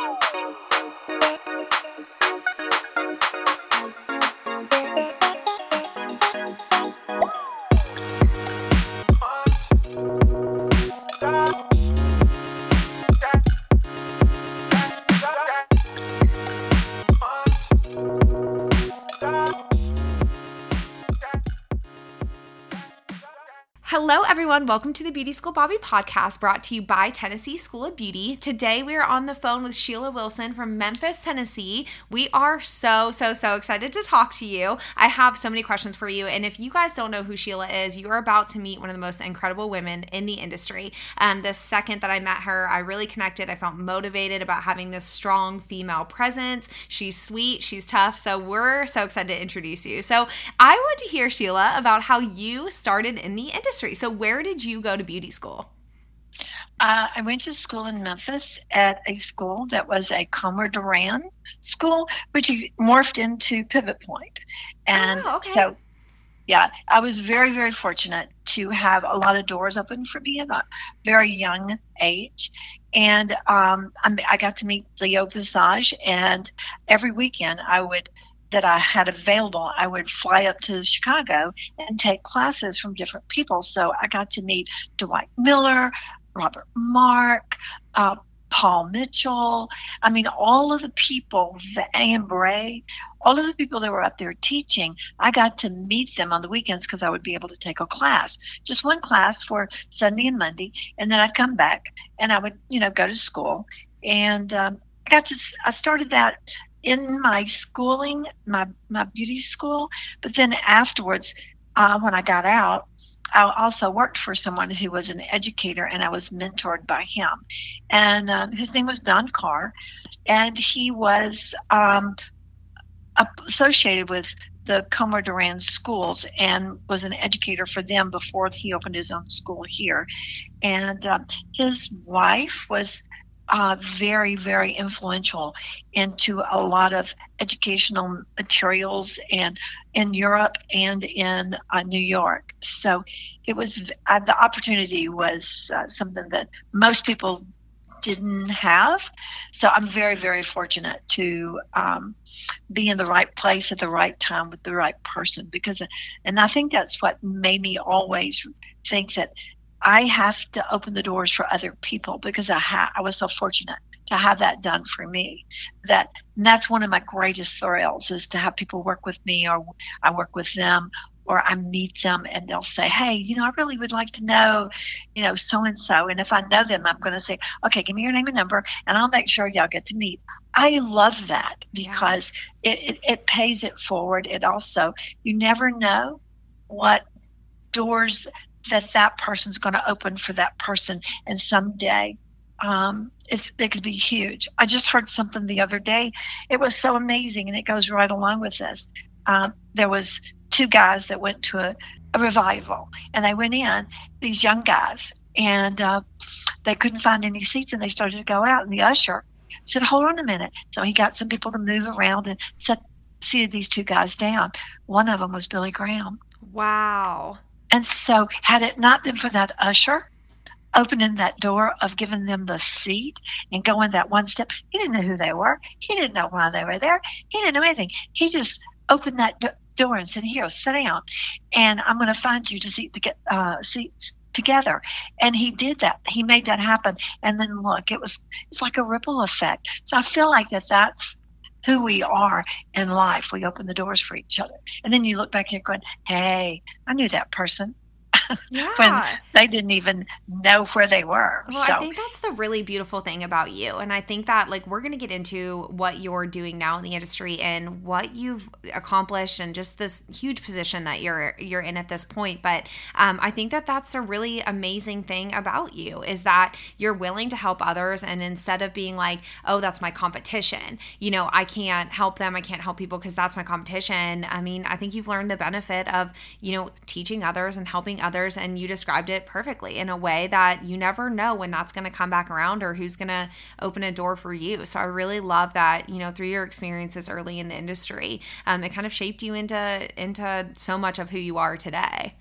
Thank you. Hello, everyone. Welcome to the Beauty School Bobby podcast brought to you by Tennessee School of Beauty. Today, we are on the phone with Sheila Wilson from Memphis, Tennessee. We are so, so, so excited to talk to you. I have so many questions for you. And if you guys don't know who Sheila is, you are about to meet one of the most incredible women in the industry. Um, the second that I met her, I really connected. I felt motivated about having this strong female presence. She's sweet, she's tough. So, we're so excited to introduce you. So, I want to hear, Sheila, about how you started in the industry industry. So, where did you go to beauty school? Uh, I went to school in Memphis at a school that was a Comer Doran school, which morphed into Pivot Point. And oh, okay. so, yeah, I was very, very fortunate to have a lot of doors open for me at a very young age. And um, I got to meet Leo Passage, and every weekend I would that I had available, I would fly up to Chicago and take classes from different people. So I got to meet Dwight Miller, Robert Mark, uh, Paul Mitchell. I mean, all of the people, the Anne Bray, all of the people that were up there teaching, I got to meet them on the weekends because I would be able to take a class, just one class for Sunday and Monday, and then I'd come back and I would, you know, go to school. And um, I got to, I started that in my schooling, my, my beauty school, but then afterwards, uh, when I got out, I also worked for someone who was an educator and I was mentored by him. And uh, his name was Don Carr, and he was um, associated with the Comer Doran schools and was an educator for them before he opened his own school here. And uh, his wife was uh, very, very influential into a lot of educational materials and in Europe and in uh, New York. So it was uh, the opportunity was uh, something that most people didn't have. So I'm very, very fortunate to um, be in the right place at the right time with the right person because, and I think that's what made me always think that I have to open the doors for other people because I ha- I was so fortunate to have that done for me. That that's one of my greatest thrills is to have people work with me or I work with them or I meet them and they'll say, Hey, you know, I really would like to know, you know, so and so. And if I know them, I'm going to say, Okay, give me your name and number and I'll make sure y'all get to meet. I love that because yeah. it, it, it pays it forward. It also, you never know what doors that that person's going to open for that person and someday um, it, it could be huge. I just heard something the other day. It was so amazing and it goes right along with this. Um, there was two guys that went to a, a, revival and they went in these young guys and uh, they couldn't find any seats and they started to go out and the usher said hold on a minute. So he got some people to move around and set seated these two guys down. One of them was billy graham. Wow and so, had it not been for that usher opening that door of giving them the seat and going that one step, he didn't know who they were. He didn't know why they were there. He didn't know anything. He just opened that door and said, "Here, sit down, and I'm going to find you to seat to get uh, seats." together and he did that he made that happen and then look it was it's like a ripple effect so i feel like that that's who we are in life. We open the doors for each other. And then you look back and you're going, hey, I knew that person. Yeah. when they didn't even know where they were. Well, so. I think that's the really beautiful thing about you. And I think that like we're going to get into what you're doing now in the industry and what you've accomplished and just this huge position that you're you're in at this point. But um, I think that that's a really amazing thing about you is that you're willing to help others and instead of being like, "Oh, that's my competition." You know, I can't help them. I can't help people because that's my competition. I mean, I think you've learned the benefit of, you know, teaching others and helping others and you described it perfectly in a way that you never know when that's going to come back around or who's going to open a door for you. So i really love that you know through your experiences early in the industry um, it kind of shaped you into into so much of who you are today.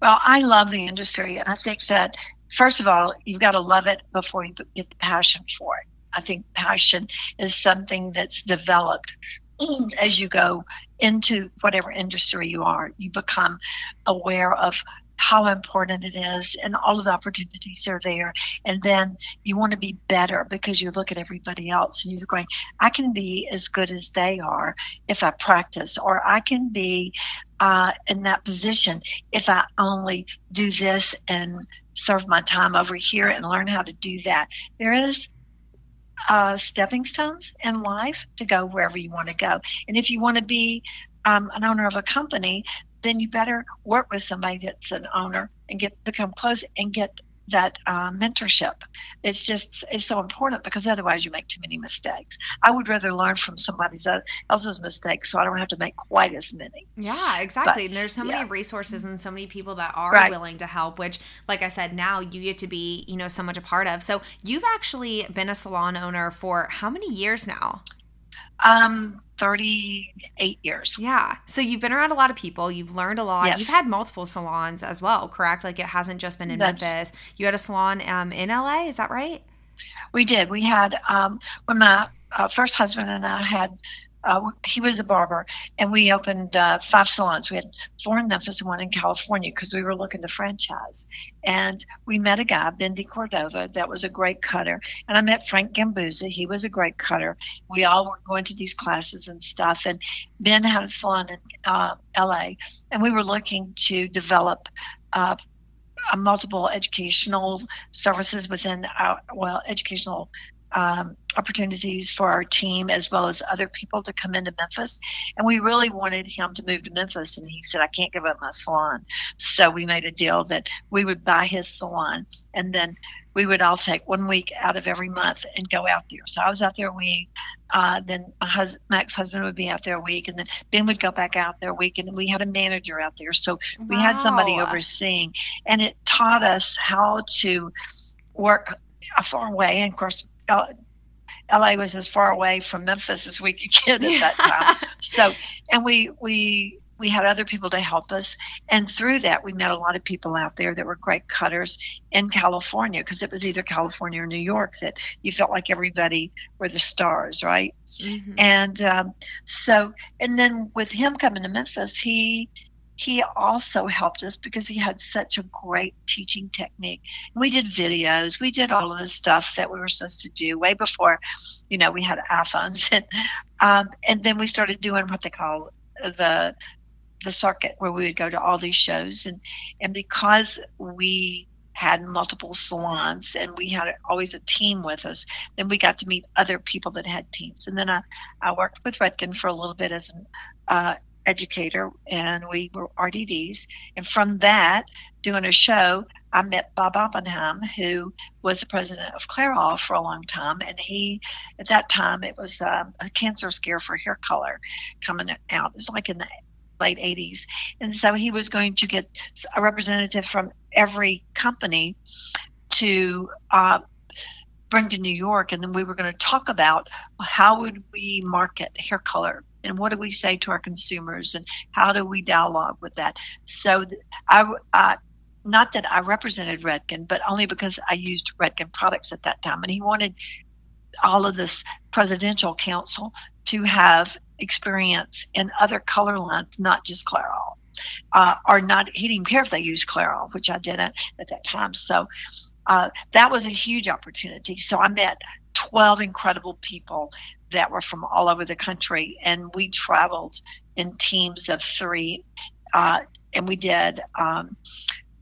Well i love the industry and i think that first of all you've got to love it before you get the passion for it. I think passion is something that's developed as you go into whatever industry you are. You become aware of how important it is and all of the opportunities are there and then you want to be better because you look at everybody else and you're going i can be as good as they are if i practice or i can be uh, in that position if i only do this and serve my time over here and learn how to do that there is uh, stepping stones in life to go wherever you want to go. And if you want to be um, an owner of a company then you better work with somebody that's an owner and get become close and get that uh, mentorship. It's just it's so important because otherwise you make too many mistakes. I would rather learn from somebody else's mistakes so I don't have to make quite as many. Yeah, exactly. But, and there's so yeah. many resources and so many people that are right. willing to help. Which, like I said, now you get to be you know so much a part of. So you've actually been a salon owner for how many years now? Um, 38 years. Yeah. So you've been around a lot of people. You've learned a lot. Yes. You've had multiple salons as well, correct? Like it hasn't just been in That's, Memphis. You had a salon um, in LA, is that right? We did. We had, um, when my uh, first husband and I had uh, he was a barber, and we opened uh, five salons. We had four in Memphis and one in California because we were looking to franchise. And we met a guy, Bendy Cordova, that was a great cutter. And I met Frank Gambuzza. He was a great cutter. We all were going to these classes and stuff. And Ben had a salon in uh, LA, and we were looking to develop uh, multiple educational services within our well educational um, opportunities for our team as well as other people to come into Memphis. And we really wanted him to move to Memphis. And he said, I can't give up my salon. So we made a deal that we would buy his salon and then we would all take one week out of every month and go out there. So I was out there a week. Uh, then my hus- Mac's husband would be out there a week, and then Ben would go back out there a week, and we had a manager out there. So we wow. had somebody overseeing, and it taught us how to work a far away. And of course, LA was as far away from Memphis as we could get at that time. so, and we we we had other people to help us, and through that, we met a lot of people out there that were great cutters in California because it was either California or New York that you felt like everybody were the stars, right? Mm-hmm. And um, so, and then with him coming to Memphis, he he also helped us because he had such a great teaching technique. We did videos, we did all of the stuff that we were supposed to do way before, you know, we had iPhones, and um, and then we started doing what they call the the circuit, where we would go to all these shows, and and because we had multiple salons and we had always a team with us then we got to meet other people that had teams. And then i, I worked with redken for a little bit as an uh, educator and we were RDDs. And from that, doing a show, I met Bob Oppenheim, who was the president of Clairol for a long time. And he, at that time, it was um, a cancer scare for hair color coming out. It was like in the late 80s. And so he was going to get a representative from every company to uh, bring to New York. And then we were going to talk about how would we market hair color and what do we say to our consumers and how do we dialogue with that so I, I not that I represented Redken, but only because I used Redken products at that time. And he wanted all of this presidential council to have experience in other color lines, not just Clairol. Uh, or not, he didn't care if they used Clairol, which I didn't at that time. So uh, that was a huge opportunity. So I met 12 incredible people that were from all over the country, and we traveled in teams of three, uh, and we did um,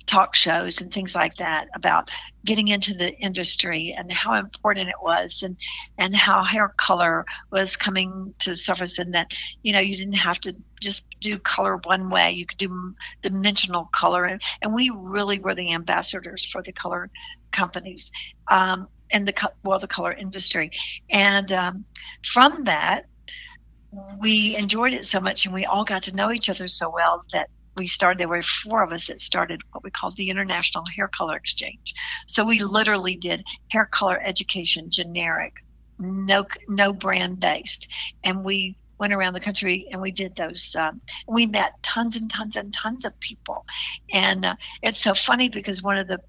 talk shows and things like that about getting into the industry and how important it was and and how hair color was coming to the surface and that you know you didn't have to just do color one way. You could do dimensional color. And, and we really were the ambassadors for the color companies. Um, and the well the color industry. And um, from that we enjoyed it so much and we all got to know each other so well that we started there were four of us that started what we called the international hair color exchange. So we literally did hair color education generic no no brand based. And we went around the country and we did those um, we met tons and tons and tons of people. And uh, it's so funny because one of the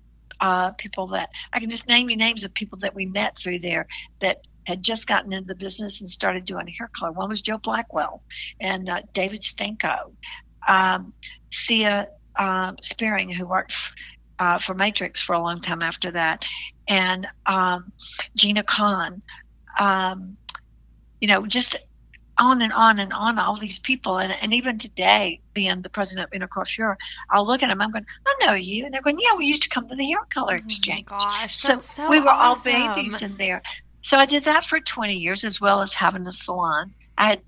uh, people that I can just name you names of people that we met through there that had just gotten into the business and started doing hair color. One was Joe Blackwell and uh, David Stanko, um, Thea uh, Spearing, who worked uh, for Matrix for a long time after that, and um, Gina Kahn. Um, you know, just on and on and on, all these people. And, and even today, being the president of Intercoiffure, I'll look at them, I'm going, I know you. And they're going, Yeah, we used to come to the hair color oh exchange. Oh gosh, so, so, we were awesome. all babies in there. So I did that for 20 years as well as having a salon. I had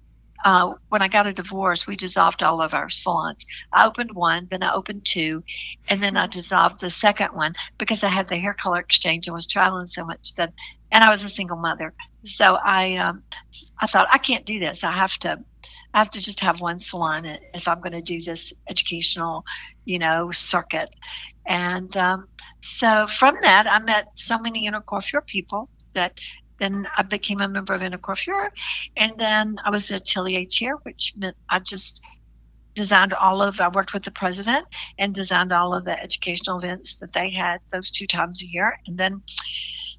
uh, when I got a divorce, we dissolved all of our salons. I opened one, then I opened two, and then I dissolved the second one because I had the hair color exchange and was traveling so much that, and I was a single mother. So I, um, I thought I can't do this. I have to, I have to just have one salon if I'm going to do this educational, you know, circuit. And um, so from that, I met so many intercoiffure people that then I became a member of Intercoiffure, and then I was the atelier chair, which meant I just designed all of. I worked with the president and designed all of the educational events that they had those two times a year, and then,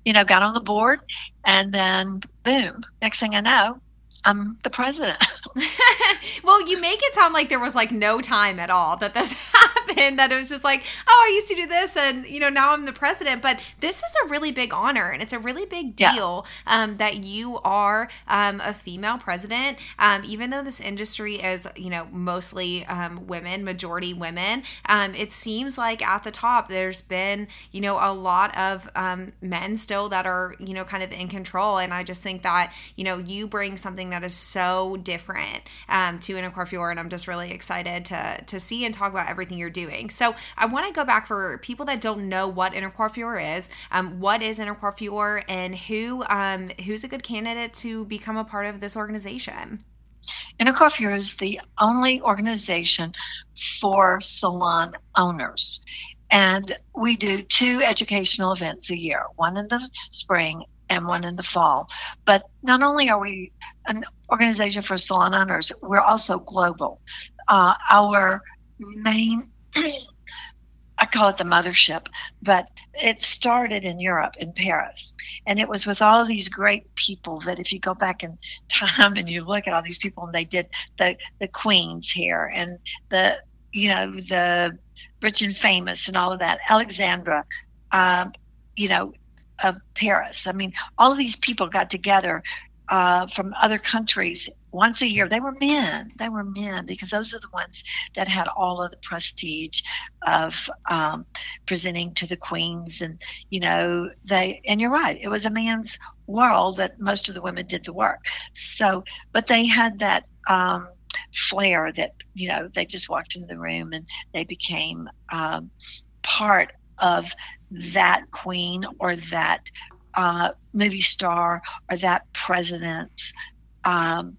you know, got on the board, and then boom, next thing I know, I'm the president. well, you make it sound like there was like no time at all that this happened, that it was just like, oh, I used to do this and, you know, now I'm the president. But this is a really big honor and it's a really big deal yeah. um, that you are um, a female president. Um, even though this industry is, you know, mostly um, women, majority women, um, it seems like at the top there's been, you know, a lot of um, men still that are, you know, kind of in control. And I just think that, you know, you bring something that that is so different um, to Intercoiffure, and I'm just really excited to to see and talk about everything you're doing. So I want to go back for people that don't know what Intercoiffure is. Um, what is Intercoiffure, and who um, who's a good candidate to become a part of this organization? Intercoiffure is the only organization for salon owners. And we do two educational events a year, one in the spring and one in the fall. But not only are we an organization for salon owners, we're also global. Uh, our main, I call it the mothership, but it started in Europe, in Paris. And it was with all these great people that if you go back in time and you look at all these people, and they did the, the queens here and the, you know, the rich and famous and all of that. Alexandre, um, you know, of Paris. I mean, all of these people got together uh, from other countries once a year. They were men. They were men because those are the ones that had all of the prestige of um, presenting to the queens. And, you know, they, and you're right, it was a man's world that most of the women did the work. So, but they had that. Um, flair that you know they just walked into the room and they became um, part of that queen or that uh, movie star or that president's um,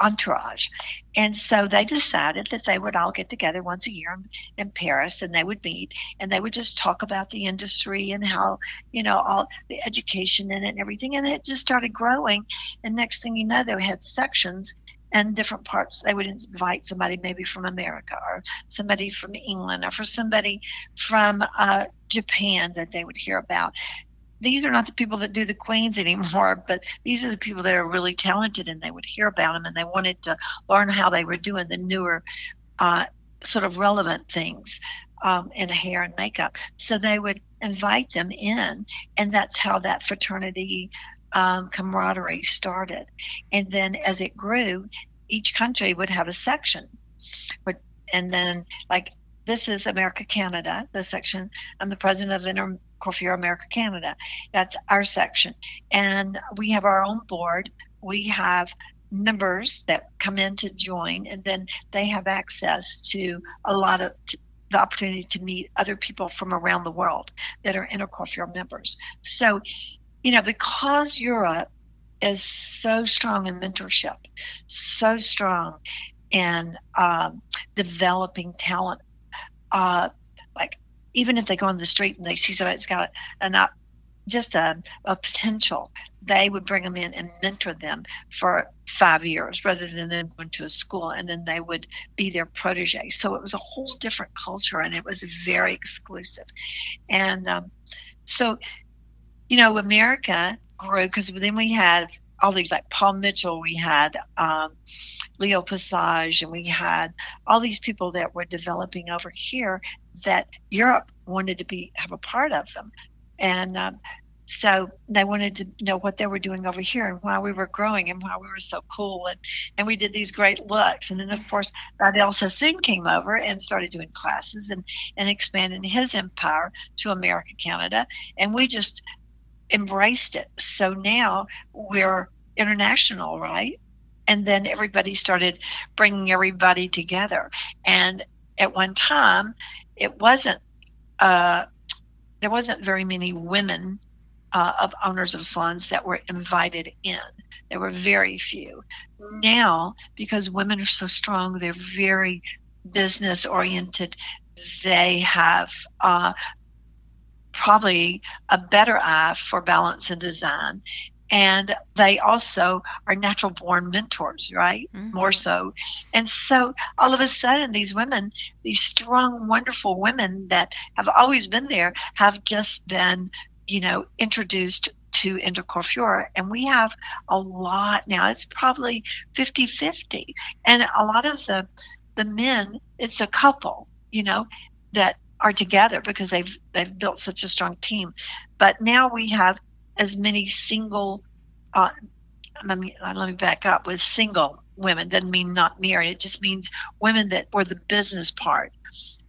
entourage. And so they decided that they would all get together once a year in, in, Paris and they would meet and they would just talk about the industry and how, you know, all the education in it and everything. And it just started growing. And next thing you know, they had sections and different parts. They would invite somebody maybe from America or somebody from England or for somebody from uh, Japan that they would hear about. These are not the people that do the queens anymore, but these are the people that are really talented, and they would hear about them and they wanted to learn how they were doing the newer, uh, sort of relevant things um, in hair and makeup. So they would invite them in, and that's how that fraternity um, camaraderie started. And then as it grew, each country would have a section. And then, like, this is America Canada, the section. I'm the president of Intercoiffure America Canada. That's our section. And we have our own board. We have members that come in to join, and then they have access to a lot of the opportunity to meet other people from around the world that are Intercoiffure members. So you know, because Europe is so strong in mentorship, so strong in um, developing talent, uh, even if they go on the street and they see somebody that's got an up, just a, a potential, they would bring them in and mentor them for five years rather than them going to a school and then they would be their protege. So it was a whole different culture and it was very exclusive. And um, so you know, America grew because then we had all these like Paul Mitchell, we had um, Leo Passage, and we had all these people that were developing over here that Europe wanted to be have a part of them, and um, so they wanted to know what they were doing over here and why we were growing and why we were so cool. And, and we did these great looks. And then, of course, Vidal Sassoon came over and started doing classes and, and expanding his empire to America, Canada. And we just embraced it. So now we're international, right? And then everybody started bringing everybody together. And at one time, it wasn't, uh, there wasn't very many women uh, of owners of salons that were invited in. There were very few. Now, because women are so strong, they're very business oriented. They have uh, probably a better eye for balance and design. And they also are natural born mentors, right? Mm-hmm. More so. And so all of a sudden, these women, these strong, wonderful women that have always been there, have just been you know, introduced to Intercoiffure. And we have a lot now. It's probably 50 50. And a lot of the, the men, it's a couple, you know, that are together because they've they've built such a strong team. But now we have as many single. Uh, let me let me back up. With single women doesn't mean not married. It just means women that were the business part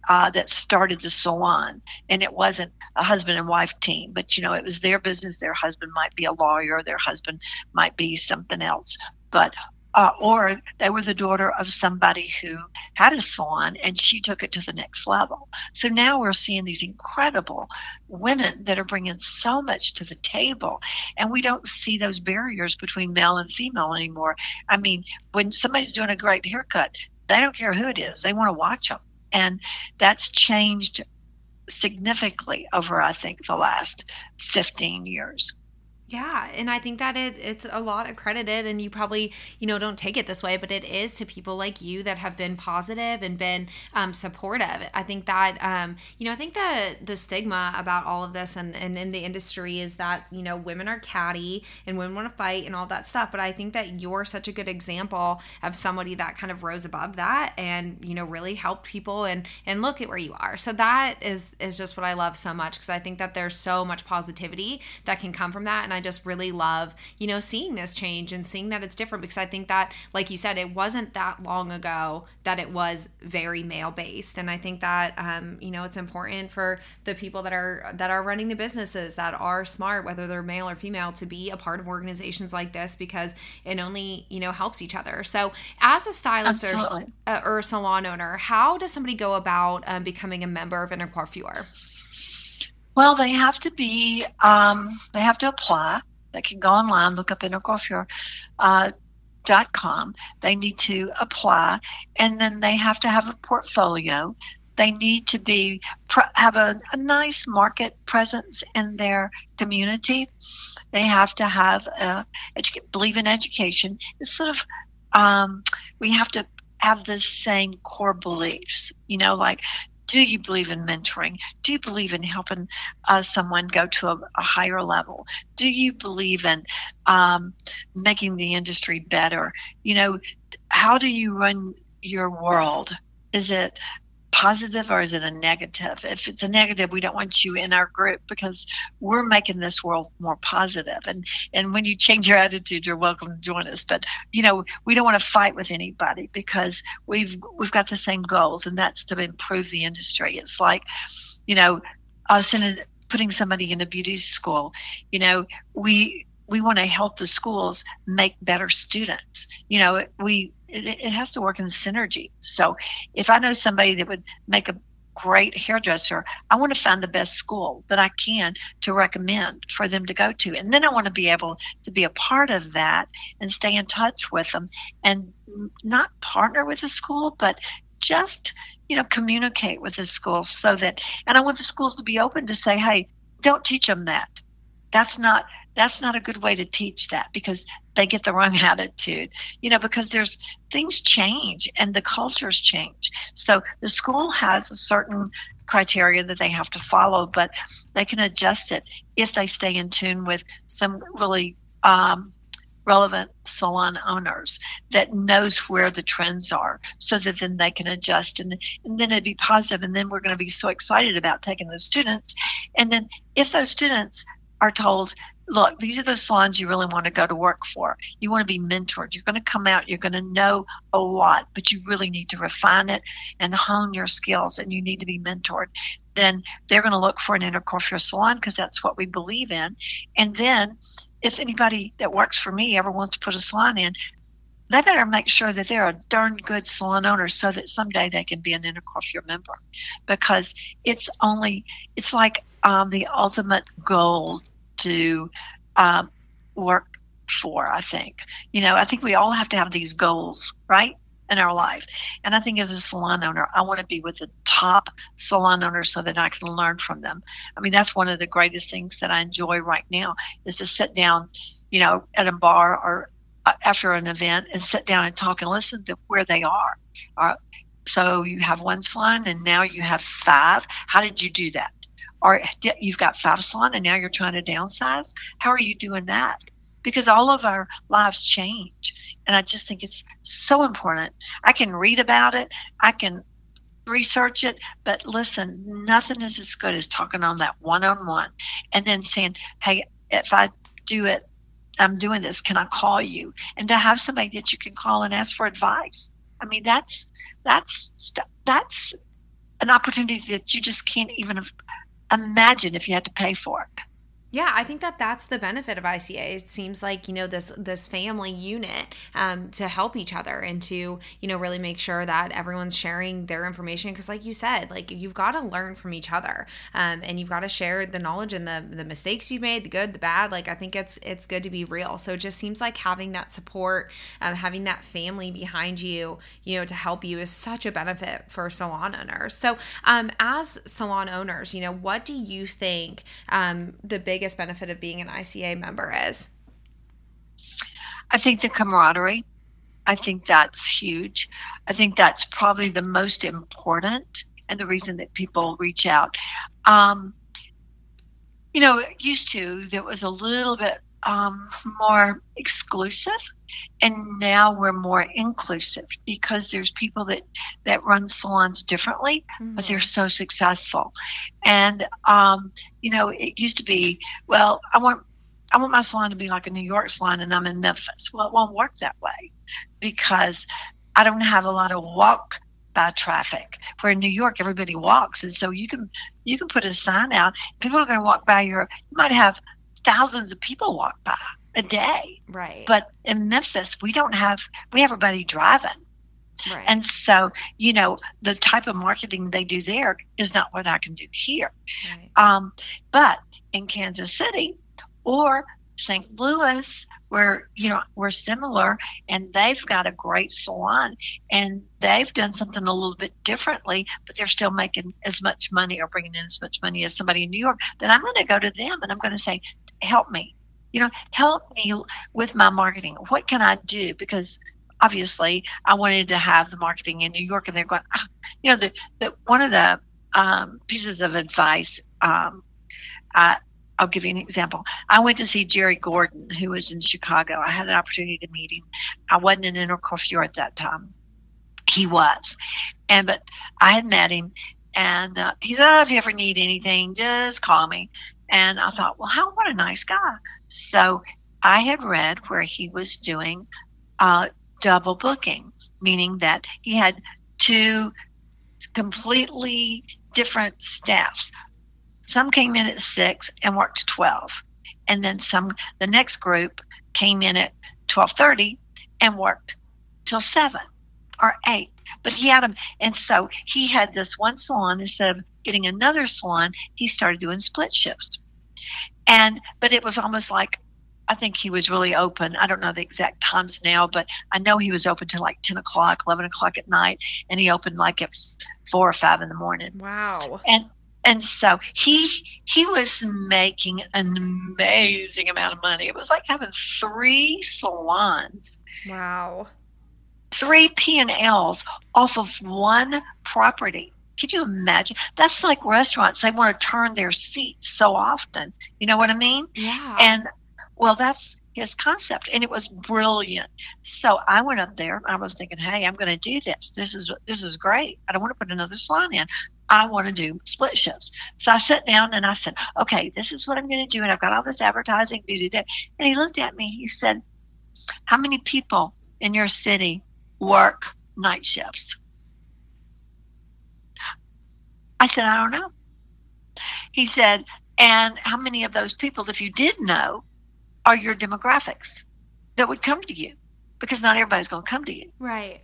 uh, that started the salon, and it wasn't a husband and wife team, but you know it was their business. Their husband might be a lawyer, their husband might be something else, but uh, or they were the daughter of somebody who had a salon and she took it to the next level. So now we're seeing these incredible women that are bringing so much to the table, and we don't see those barriers between male and female anymore. I mean, when somebody's doing a great haircut, they don't care who it is, they want to watch them. And that's changed significantly over, I think, the last 15 years. Yeah, and I think that it, it's a lot accredited, and you probably you know don't take it this way, but it is to people like you that have been positive and been um, supportive. I think that um, you know I think that the stigma about all of this and, and in the industry is that you know women are catty and women want to fight and all that stuff. But I think that you're such a good example of somebody that kind of rose above that and you know really helped people and and look at where you are. So that is is just what I love so much because I think that there's so much positivity that can come from that, and I I just really love, you know, seeing this change and seeing that it's different because I think that, like you said, it wasn't that long ago that it was very male based. And I think that, um, you know, it's important for the people that are, that are running the businesses that are smart, whether they're male or female, to be a part of organizations like this because it only, you know, helps each other. So as a stylist or, uh, or, a salon owner, how does somebody go about um, becoming a member of Intercoiffure? Well, they have to be, um, they have to apply. They can go online, look up intercoiffure. Uh. They need to apply, and then they have to have a portfolio. They need to be have a, a nice market presence in their community. They have to have a, educate, believe in education. It's sort of um, we have to have the same core beliefs. You know, like do you believe in mentoring? Do you believe in helping uh, someone go to a, a, higher level? Do you believe in um, making the industry better? You know, how do you run your world? Is it positive or is it a negative? If it's a negative, we don't want you in our group because we're making this world more positive. And and when you change your attitude, you're welcome to join us. But you know, we don't want to fight with anybody because we've we've got the same goals, and that's to improve the industry. It's like, you know, us in putting somebody in a beauty school. You know, we we want to help the schools make better students. You know, we it, it has to work in synergy. So if I know somebody that would make a great hairdresser, I want to find the best school that I can to recommend for them to go to. And then I want to be able to be a part of that and stay in touch with them and not partner with the school, but just, you know, communicate with the school so that, and I want the schools to be open to say, hey, don't teach them that that's not that's not a good way to teach that because they get the wrong attitude you know because there's things change and the cultures change. So the school has a certain criteria that they have to follow but they can adjust it if they stay in tune with some really um, relevant salon owners that knows where the trends are so that then they can adjust and, and then it'd be positive. And then we're going to be so excited about taking those students. And then if those students are told look, these are the salons you really want to go to work for. You want to be mentored. You're going to come out, you're going to know a lot, but you really need to refine it and hone your skills, and you need to be mentored. Then they're going to look for an intercoiffure salon because that's what we believe in. And then, if anybody that works for me ever wants to put a salon in, they better make sure that they're a darn good salon owner so that someday they can be an intercoiffure member because it's only it's like um, the ultimate goal to um, work for, I think. You know, I think we all have to have these goals, right? In our life. And I think as a salon owner, I want to be with the top salon owners so that I can learn from them. I mean, that's one of the greatest things that I enjoy right now is to sit down, you know, at a bar or uh, after an event and sit down and talk and listen to where they are. Uh, so you have one salon and now you have five. How did you do that? Or you've got five salon and now you're trying to downsize. How are you doing that? Because all of our lives change. And I just think it's so important. I can read about it, I can research it, but listen, nothing is as good as talking on that one on one and then saying, hey, if I do it, I'm doing this, can I call you? And to have somebody that you can call and ask for advice. I mean, that's that's that's an opportunity that you just can't even imagine if you had to pay for it. Yeah, I think that that's the benefit of ICA. It seems like you know this this family unit um, to help each other and to you know really make sure that everyone's sharing their information because, like you said, like you've got to learn from each other um, and you've got to share the knowledge and the the mistakes you've made, the good, the bad. Like I think it's it's good to be real. So it just seems like having that support, um, having that family behind you, you know, to help you is such a benefit for salon owners. So um, as salon owners, you know, what do you think um, the big biggest benefit of being an ICA member is? I think the camaraderie. I think that's huge. I think that's probably the most important and the reason that people reach out. Um, you know, used to, there was a little bit um, more exclusive and now we're more inclusive because there's people that that run salons differently mm-hmm. but they're so successful. And um, you know it used to be well i want i want my salon to be like a new york salon and i'm in memphis. Well it won't work that way because i don't have a lot of walk by traffic. Where in new york everybody walks. And so you can you can put a sign out. People are going to walk by your you might have thousands of people walk by a day. Right. But in Memphis, we don't have we have everybody driving. Right. And so, you know, the type of marketing they do there is not what I can do here. Right. Um, but in Kansas City or St. Louis, where you know we're similar, and they've got a great salon, and they've done something a little bit differently, but they're still making as much money or bringing in as much money as somebody in New York. Then I'm going to go to them and I'm going to say, "Help me, you know, help me with my marketing. What can I do? Because obviously I wanted to have the marketing in New York, and they're going, oh, you know, the, the one of the um, pieces of advice. Um, I, I'll give you an example. I went to see Jerry Gordon, who was in Chicago. I had an opportunity to meet him. I wasn't an intercoiffure at that time. He was, and but I had met him, and uh, he said, oh, "If you ever need anything, just call me." And I thought, well, how what a nice guy. So I had read where he was doing uh, double booking, meaning that he had two completely different staffs. Some came in at six and worked twelve, and then some. The next group came in at twelve thirty and worked till seven or eight. But he had them, and so he had this one salon instead of getting another salon, he started doing split shifts. And but it was almost like I think he was really open. I don't know the exact times now, but I know he was open till like ten o'clock, eleven o'clock at night, and he opened like at four or five in the morning. Wow! And and so he he was making an amazing amount of money. It was like having three salons. Wow. Three P and Ls off of one property. Can you imagine? That's like restaurants. They want to turn their seats so often. You know what I mean? Yeah. And well, that's his concept, and it was brilliant. So I went up there. I was thinking, hey, I'm going to do this. This is this is great. I don't want to put another salon in. I want to do split shifts. So I sat down and I said, okay, this is what I'm going to do. And I've got all this advertising, do, do, do. And he looked at me. He said, how many people in your city work night shifts? I said, I don't know. He said, and how many of those people, if you did know, are your demographics that would come to you? Because not everybody's going to come to you. Right.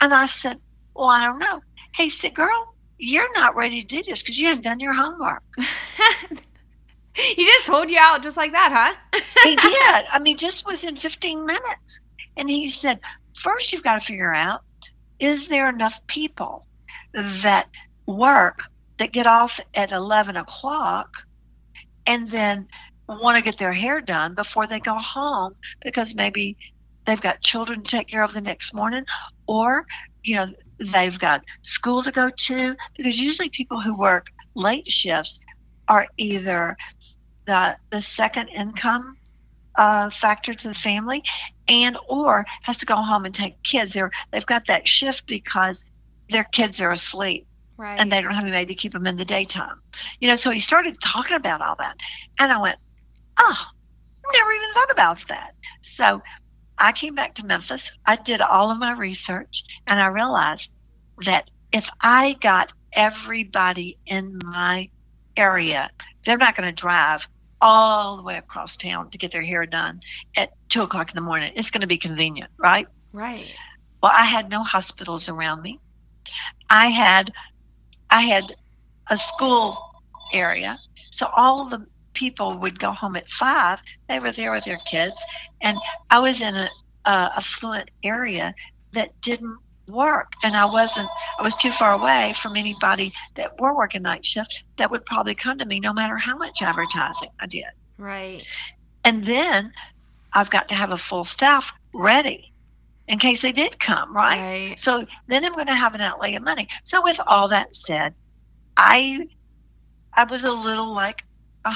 And I said, Well, I don't know. He said, Girl, you're not ready to do this because you haven't done your homework. he just told you out just like that, huh? he did. I mean, just within 15 minutes. And he said, first, you've got to figure out is there enough people that work that get off at 11 o'clock and then want to get their hair done before they go home because maybe they've got children to take care of the next morning or you know they've got school to go to because usually people who work late shifts are either the the second income uh, factor to the family and or has to go home and take kids. They're they've got that shift because their kids are asleep right. and they don't have anybody to keep them in the daytime you know so he started talking about all that and i went oh i never even thought about that so I came back to Memphis. I did all of my research and I realized that if I got everybody in my area, they're not going to drive all the way across town to get their hair done at two o'clock in the morning. It's going to be convenient, right? Right. Well, I had no hospitals around me. I had, I had a school area, so all the people would go home at five. They were there with their kids, and I was in a, uh, affluent area that didn't work, and I wasn't. I was too far away from anybody that were working night shift that would probably come to me, no matter how much advertising I did. Right. And then I've got to have a full staff ready in case they did come, right? right. So then I'm going to have an outlay of money. So with all that said, I I was a little like uh,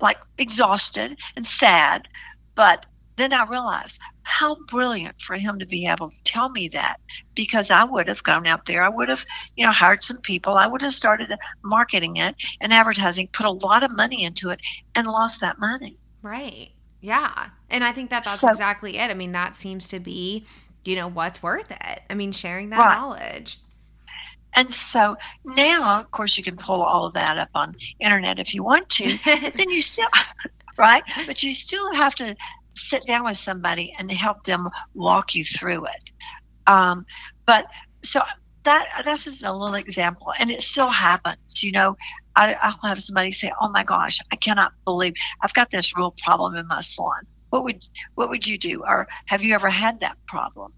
like exhausted and sad. But then I realized how brilliant for him to be able to tell me that because I would have gone out there. I would have, you know, hired some people. I would have started marketing it and advertising, put a lot of money into it and lost that money. Right. Yeah. And I think that that's so, exactly it. I mean, that seems to be, you know, what's worth it. I mean, sharing that right. knowledge. And so now, of course, you can pull all of that up on internet if you want to, but then you still, right? But you still have to sit down with somebody and help them walk you through it. Um, but so that that's just a little example, and it still happens. You know, I, I'll have somebody say, "Oh my gosh, I cannot believe I've got this real problem in my salon." What would what would you do, or have you ever had that problem?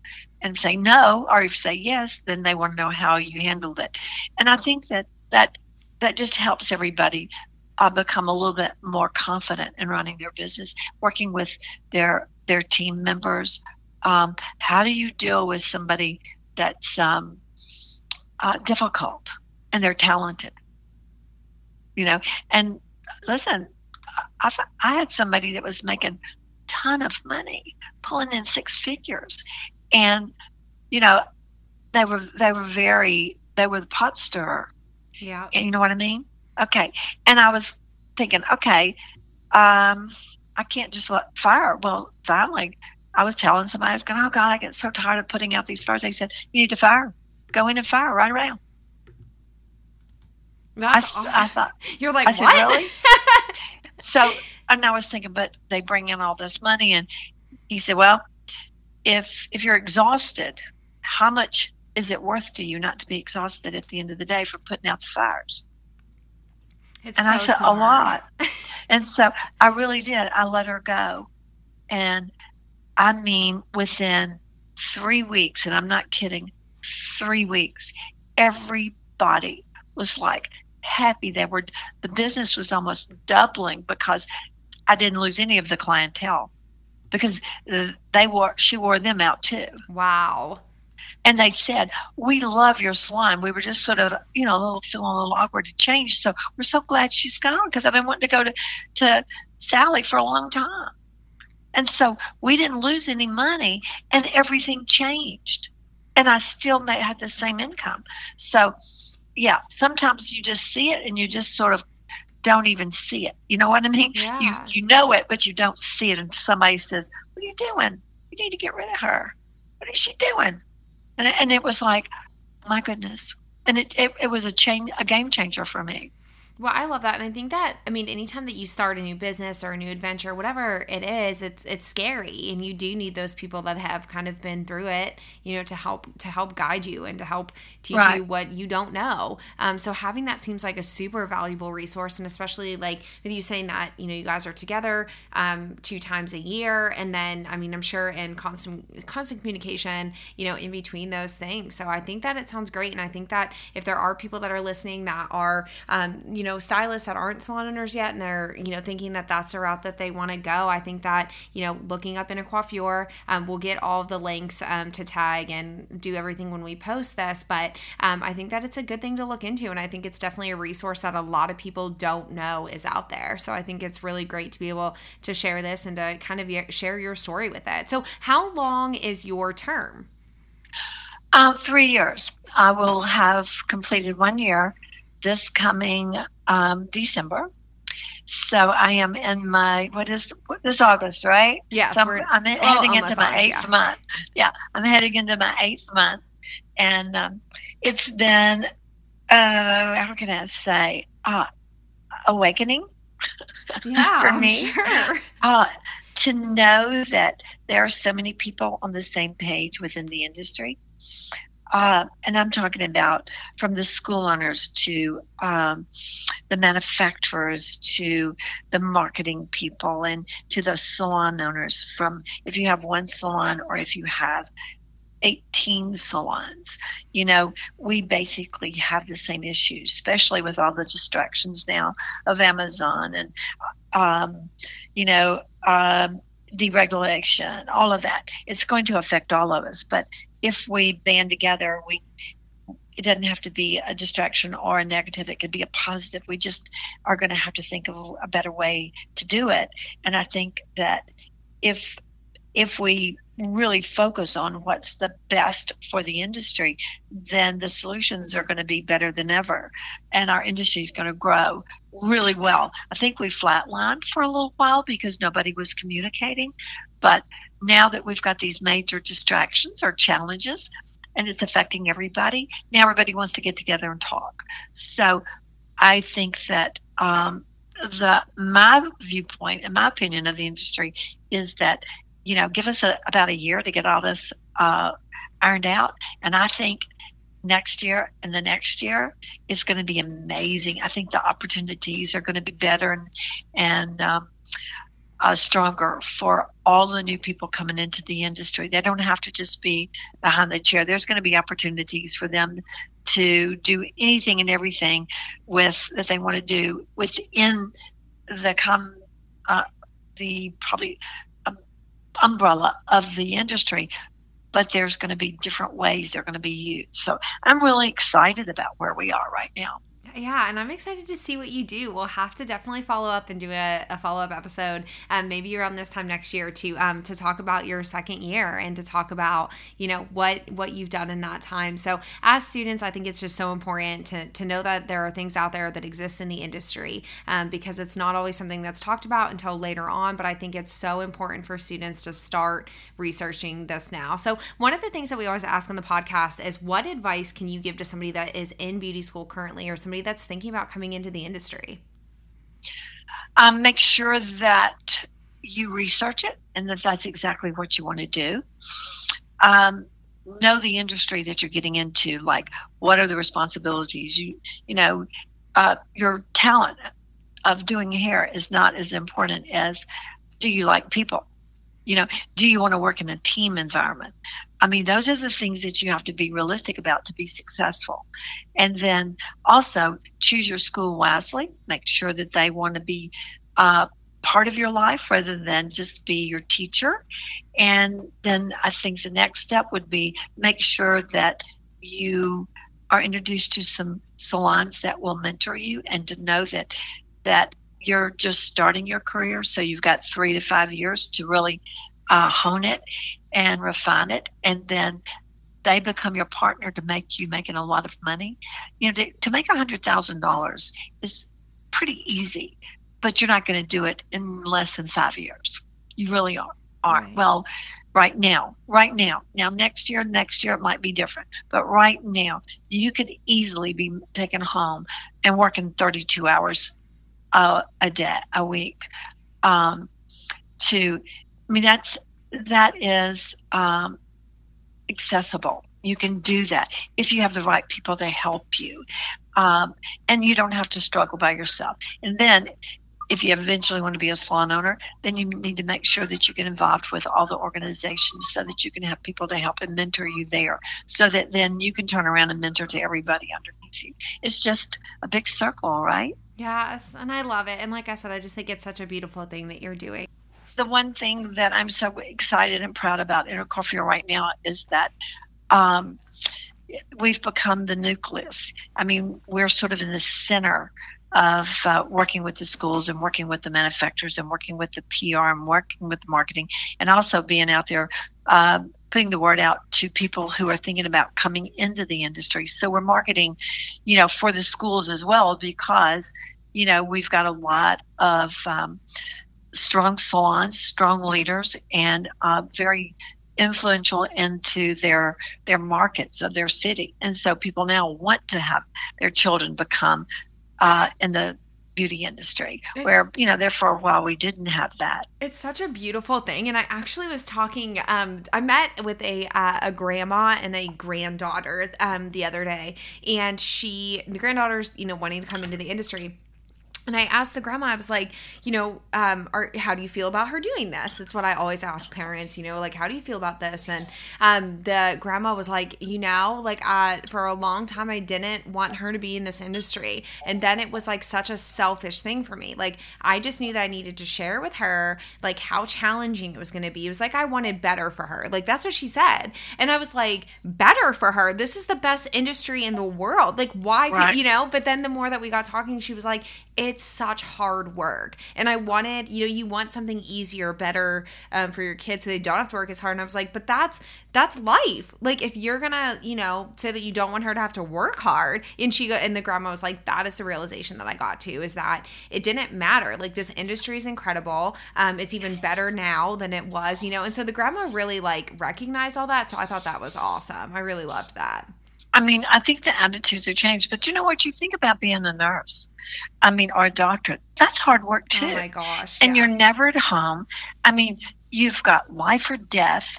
and say no, or if you say yes, then they want to know how you handled it. And I think that that that just helps everybody uh, become a little bit more confident in running their business, working with their their team members. Um, how do you deal with somebody that's um, uh, difficult and they're talented? You know, and listen, i I had somebody that was making ton of money, pulling in six figures, and you know they were they were very they were the pot stirrer. Yeah. And you know what i mean? Okay. And i was thinking okay um i can't just let fire. Well finally i was telling somebody i was going oh god i get so tired of putting out these fires. They said you need to fire. Go in and fire right around That's I, awesome. I thought you're like I said, what? really? so and I was thinking, but they bring in all this money, and he said, well, if if you're exhausted, how much is it worth to you not to be exhausted at the end of the day for putting out the fires? It's and so I said smart. a lot. and so I really did. I let her go. And I mean within three weeks, and I'm not kidding, three weeks, everybody was like happy. They were the business was almost doubling because I didn't lose any of the clientele because they wore she wore them out too. Wow. And they said, "We love your salon." We were just sort of, you know, a little feeling a little awkward to change. So we're so glad she's gone because I've been wanting to go to to Sally for a long time. And so we didn't lose any money, and everything changed, and I still may, had the same income. So, yeah, sometimes you just see it, and you just sort of don't even see it. You know what I mean? Yeah. You you know it, but you don't see it. And somebody says, "What are you doing? You need to get rid of her. What is she doing?" And and it was like, my goodness, and it it, it was a change, a game changer for me. Well, I love that, and I think that I mean, anytime that you start a new business or a new adventure, whatever it is, it's it's scary, and you do need those people that have kind of been through it, you know, to help to help guide you and to help teach right. you what you don't know. Um, so having that seems like a super valuable resource, and especially like with you saying that you know you guys are together um, two times a year, and then I mean, I'm sure in constant constant communication, you know, in between those things. So I think that it sounds great, and I think that if there are people that are listening that are, um, you you know stylists that aren't salon owners yet and they're you know thinking that that's a route that they want to go i think that you know looking up Intercoiffure um, we'll get all the links um, to tag and do everything when we post this. But um, i think that it's a good thing to look into and i think it's definitely a resource that a lot of people don't know is out there. So i think it's really great to be able to share this and to kind of share your story with it. So how long is your term? Uh, three years. I will have completed one year this coming um, December. So I am in my what is what is August, right? Yeah. So I'm, I'm heading into my eighth yeah. month. Yeah, I'm heading into my eighth month, and um, it's been uh, how can I say uh, awakening yeah, for me. Sure. Uh, to know that there are so many people on the same page within the industry uh, and I'm talking about from the school owners to um, the manufacturers to the marketing people and to the salon owners. From if you have one salon or if you have 18 salons. You know, we basically have the same issues, especially with all the distractions now of Amazon and, um, you know, um, deregulation, all of that. It's going to affect all of us. But if we band together, we it doesn't have to be a distraction or a negative. It could be a positive. We just are going to have to think of a better way to do it. And I think that if if we really focus on what's the best for the industry, then the solutions are going to be better than ever, and our industry is going to grow really well. I think we flatlined for a little while because nobody was communicating, but now that we've got these major distractions or challenges, and it's affecting everybody, now everybody wants to get together and talk. So I think that um, the my viewpoint and my opinion of the industry is that you know give us a, about a year to get all this uh, ironed out, and I think next year and the next year is going to be amazing. I think the opportunities are going to be better and and um, uh, stronger for all the new people coming into the industry. They don't have to just be behind the chair. There's going to be opportunities for them to do anything and everything with that they want to do within the come uh, the probably um, umbrella of the industry but there's going to be different ways they're going to be used. So I'm really excited about where we are right now. Yeah, and I'm excited to see what you do. We'll have to definitely follow up and do a, a follow up episode. Um, maybe around this time next year to um, to talk about your second year and to talk about you know what what you've done in that time. So as students, I think it's just so important to to know that there are things out there that exist in the industry um, because it's not always something that's talked about until later on. But I think it's so important for students to start researching this now. So one of the things that we always ask on the podcast is, what advice can you give to somebody that is in beauty school currently or somebody that's thinking about coming into the industry? Um, make sure that you research it and that that's exactly what you want to do. Um, know the industry that you're getting into. Like, what are the responsibilities? You, you know, uh, your talent of doing hair is not as important as do you like people? You know, do you want to work in a team environment? I mean, those are the things that you have to be realistic about to be successful. And then also choose your school wisely. Make sure that they want to be uh, part of your life rather than just be your teacher. And then I think the next step would be make sure that you are introduced to some salons that will mentor you and to know that that you're just starting your career so you've got three to five years to really uh, hone it and refine it and then they become your partner to make you making a lot of money you know to, to make a hundred thousand dollars is pretty easy but you're not going to do it in less than five years. You really are. Aren't. Right. Well, right now, right now. Now, next year, next year it might be different, but right now, you could easily be taken home and working 32 hours uh, a day, a week. Um, to, I mean, that's that is um, accessible. You can do that if you have the right people to help you. Um, and you don't have to struggle by yourself. And then if you eventually want to be a salon owner, then you need to make sure that you get involved with all the organizations so that you can have people to help and mentor you there so that then you can turn around and mentor to everybody underneath you. It's just a big circle, right? Yes, and I love it. And like I said, I just think it's such a beautiful thing that you're doing. The one thing that I'm so excited and proud about Intercoiffure right now is that um, we've become the nucleus. I mean, we're sort of in the center of uh, working with the schools and working with the manufacturers and working with the PR and working with the marketing and also being out there um, putting the word out to people who are thinking about coming into the industry. So we're marketing, you know, for the schools as well because, you know, we've got a lot of um, strong salons, strong leaders, and uh, very influential into their their markets of their city. And so people now want to have their children become uh, in the beauty industry it's, where you know there for a while we didn't have that. It's such a beautiful thing. And i actually was talking um i met with a uh, a grandma and a granddaughter um the other day. And she the granddaughter's you know wanting to come into the industry and I asked the grandma, I was like, you know, um, are, how do you feel about her doing this? That's what I always ask parents, you know, like, how do you feel about this? And um, the grandma was like, you know, like, uh, for a long time, I didn't want her to be in this industry. And then it was like such a selfish thing for me. Like, I just knew that I needed to share with her, like, how challenging it was going to be. It was like, I wanted better for her. Like, that's what she said. And I was like, better for her? This is the best industry in the world. Like, why, right. could, you know? But then the more that we got talking, she was like, it's such hard work. And I wanted, you know, you want something easier, better um, for your kids so they don't have to work as hard. And I was like, but that's that's life. Like if you're gonna, you know, say that you don't want her to have to work hard, and she go and the grandma was like, that is the realization that I got to is that it didn't matter. Like this industry is incredible. Um, it's even better now than it was, you know. And so the grandma really like recognized all that. So I thought that was awesome. I really loved that. I mean, I think the attitudes have changed. But you know what? You think about being a nurse, I mean, or a doctor. That's hard work oh, too. Oh my gosh! And yeah. you're never at home. I mean, you've got life or death,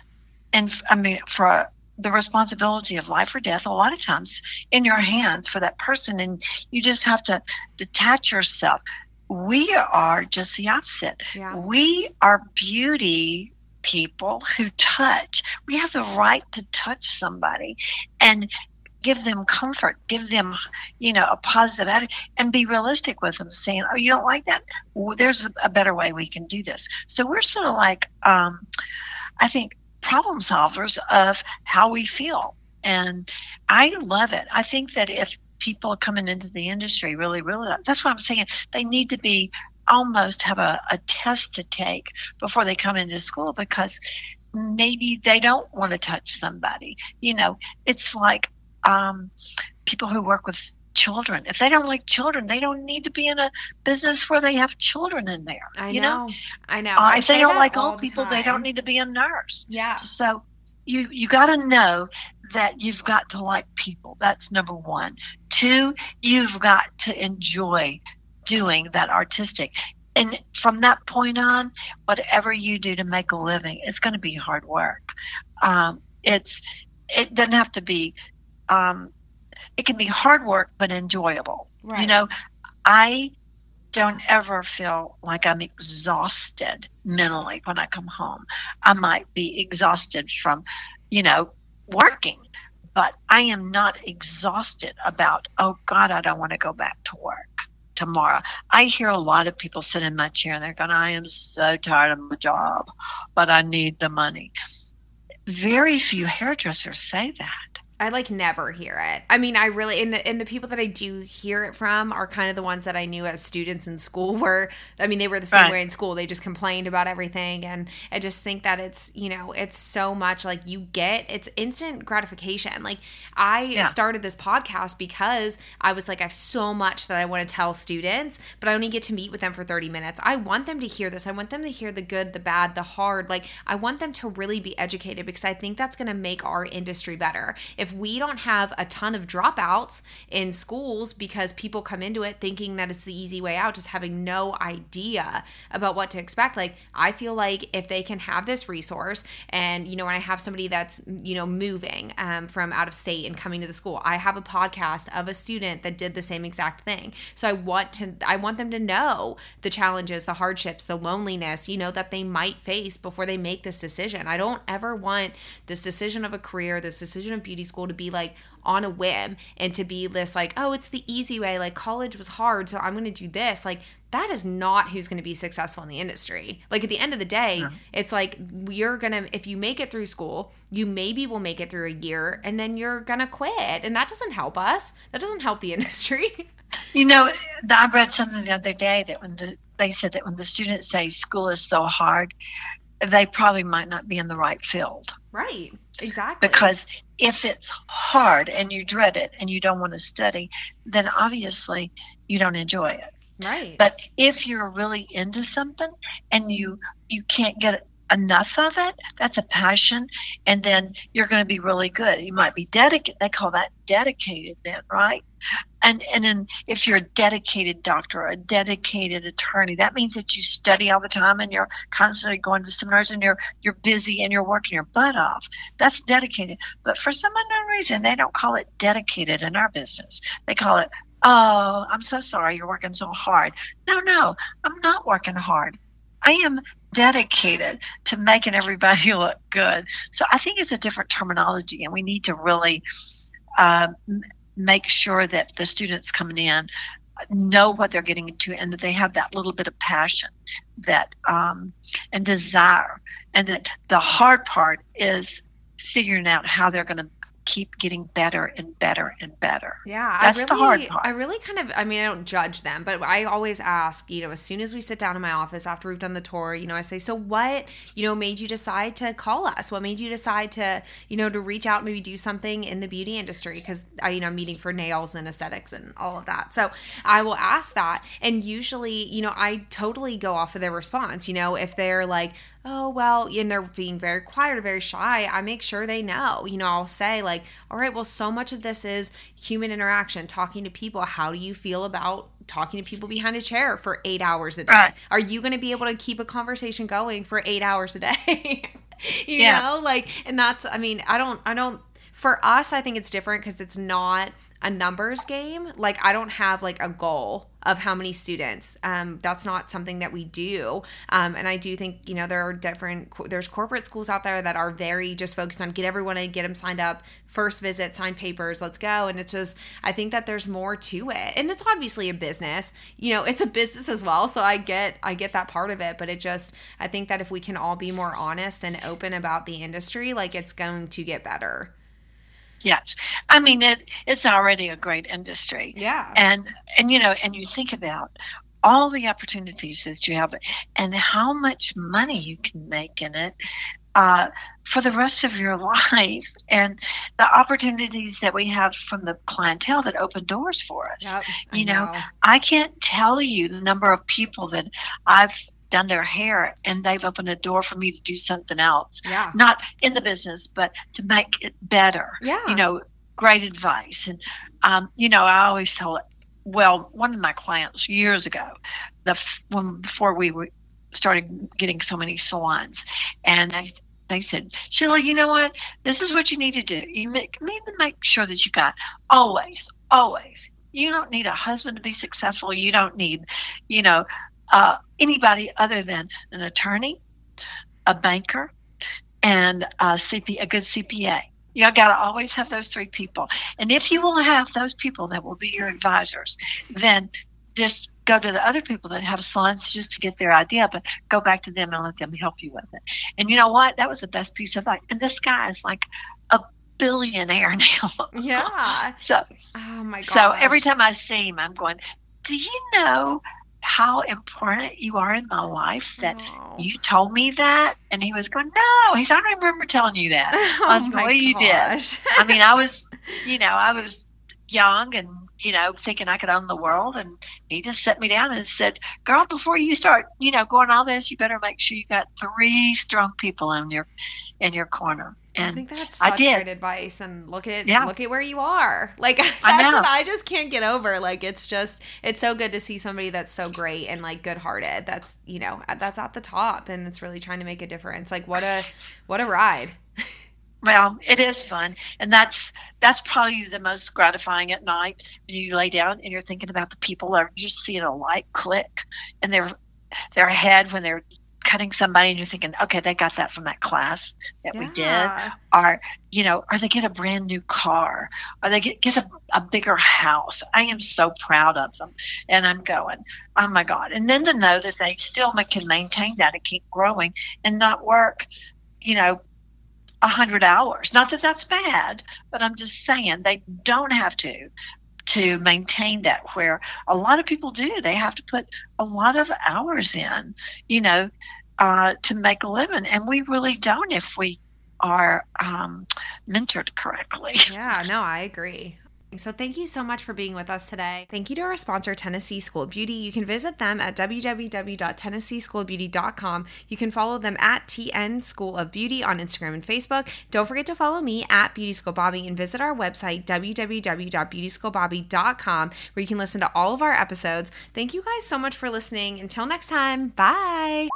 and I mean, for the responsibility of life or death, a lot of times in your mm-hmm. hands for that person, and you just have to detach yourself. We are just the opposite. Yeah. We are beauty people who touch. We have the right to touch somebody. And give them comfort, give them, you know, a positive attitude, and be realistic with them, saying, "Oh, you don't like that? Well, there's a, better way we can do this." So we're sort of like, um, I think, problem solvers of how we feel, and I love it. I think that if people coming into the industry really, really, that's what I'm saying. They need to be almost have a, a test to take before they come into school because maybe they don't want to touch somebody. You know, it's like um, people who work with children. If they don't like children, they don't need to be in a business where they have children in there. I you know. know? I know. Uh, I if they don't like old people, the they don't need to be a nurse. Yeah. So you you got to know that you've got to like people. That's number one. Two, you've got to enjoy doing that artistic. And from that point on, whatever you do to make a living, it's going to be hard work. Um, it's it doesn't have to be um, it can be hard work but enjoyable. Right. You know, I don't ever feel like I'm exhausted mentally when I come home. I might be exhausted from, you know, working, but I am not exhausted about, oh God, I don't want to go back to work tomorrow. I hear a lot of people sit in my chair and they're going, I am so tired of my job, but I need the money. Very few hairdressers say that. I like never hear it. I mean, I really and the and the people that I do hear it from are kind of the ones that I knew as students in school were I mean, they were the same right. way in school. They just complained about everything and I just think that it's, you know, it's so much like you get it's instant gratification. Like I yeah. started this podcast because I was like I have so much that I want to tell students, but I only get to meet with them for 30 minutes. I want them to hear this. I want them to hear the good, the bad, the hard. Like I want them to really be educated because I think that's going to make our industry better. If if we don't have a ton of dropouts in schools because people come into it thinking that it's the easy way out, just having no idea about what to expect, like I feel like if they can have this resource, and you know, when I have somebody that's you know moving um, from out of state and coming to the school, I have a podcast of a student that did the same exact thing. So I want to, I want them to know the challenges, the hardships, the loneliness, you know, that they might face before they make this decision. I don't ever want this decision of a career, this decision of beauty school school to be like on a whim and to be this like oh it's the easy way like college was hard so i'm going to do this like that is not who's going to be successful in the industry like at the end of the day yeah. it's like you're going to if you make it through school you maybe will make it through a year and then you're going to quit and that doesn't help us that doesn't help the industry you know i read something the other day that when the, they said that when the students say school is so hard they probably might not be in the right field. Right. Exactly. Because if it's hard and you dread it and you don't want to study, then obviously you don't enjoy it. Right. But if you're really into something and you you can't get enough of it, that's a passion, and then you're going to be really good. You might be dedicated. They call that dedicated, then, right? And and then if you're a dedicated doctor or a dedicated attorney, that means that you study all the time and you're constantly going to seminars and you're you're busy and you're working your butt off. That's dedicated. But for some unknown reason, they don't call it dedicated in our business. They call it Oh, I'm so sorry you're working so hard. No, no, I'm not working hard. I am dedicated to making everybody look good. So I think it's a different terminology, and we need to really um, make sure that the students coming in know what they're getting into and that they have that little bit of passion that um, and desire and that the hard part is figuring out how they're going to keep getting better and better and better. Yeah, that's really, the hard part. I really kind of, I mean, I don't judge them, but I always ask, you know, as soon as we sit down in my office after we've done the tour, you know, I say, so what, you know, made you decide to call us? What made you decide to, you know, to reach out, maybe do something in the beauty industry? Because I, you know, I'm meeting for nails and aesthetics and all of that. So I will ask that, and usually, you know, I totally go off of their response. You know, if they're like, oh well and they're being very quiet or very shy i make sure they know you know i'll say like all right well so much of this is human interaction talking to people how do you feel about talking to people behind a chair for eight hours a day right. are you going to be able to keep a conversation going for eight hours a day you yeah. know like and that's i mean i don't i don't for us i think it's different because it's not a numbers game. Like I don't have like a goal of how many students. Um, that's not something that we do. Um, and I do think you know there are different. There's corporate schools out there that are very just focused on get everyone and get them signed up, first visit, sign papers, let's go. And it's just I think that there's more to it, and it's obviously a business. You know, it's a business as well. So I get I get that part of it, but it just I think that if we can all be more honest and open about the industry, like it's going to get better. Yes, I mean it. It's already a great industry. Yeah, and and you know, and you think about all the opportunities that you have, and how much money you can make in it. Uh, for the rest of your life and the opportunities that we have from the clientele that open doors for us. Yep, you know, know, I can't tell you the number of people that I've done their hair and they've opened a door for me to do something else. Yeah. Not in the business, but to make it better. Yeah. You know, great advice. And, um, you know, I always tell it, well, one of my clients years ago, the when before we were, started getting so many salons, and they, they said, Sheila, you know what? This is what you need to do. You make, need to make sure that you got always, always. You don't need a husband to be successful. You don't need, you know, uh, anybody other than an attorney, a banker, and a, CP, a good CPA. You got to always have those three people. And if you will have those people that will be your advisors, then just go to the other people that have salons just to get their idea, but go back to them and let them help you with it. And you know what? That was the best piece of advice. And this guy is like a billionaire now. Yeah. so, oh my god. So every time I see him, I'm going, do you know how important you are in my life that oh. you told me that? And he was going, no. He said, I don't remember telling you that. Oh I was going, well, you did. I mean, I was, you know, I was young and you know thinking i could own the world and he just set me down and said girl before you start you know going all this you better make sure you got three strong people in your in your corner and I think that's such great advice. And look at yeah. look at where you are. Like that's I what I just can't get over. Like it's just it's so good to see somebody that's so great and like good hearted. That's you know that's at the top and it's really trying to make a difference. Like what a what a ride. Well, it is fun, and that's that's probably the most gratifying at night when you lay down and you're thinking about the people that are just seeing a light click in their their head when they're cutting somebody, and you're thinking, okay, they got that from that class that yeah. we did, or you know, or they get a brand new car, or they get get a, a bigger house. I am so proud of them, and I'm going, oh my god! And then to know that they still can maintain that and keep growing and not work, you know 100 hours. Not that that's bad, but I'm just saying they don't have to to maintain that where a lot of people do. They have to put a lot of hours in, you know, uh, to make a living. And we really don't if we are um, mentored correctly. Yeah, no, I agree. So thank you so much for being with us today. Thank you to our sponsor, Tennessee School Beauty. You can visit them at www.tennesseeschoolbeauty.com. You can follow them at TN School of Beauty on Instagram and Facebook. Don't forget to follow me at Beauty School Bobby and visit our website, www.beautyschoolbobby.com, where you can listen to all of our episodes. Thank you guys so much for listening. Until next time, bye.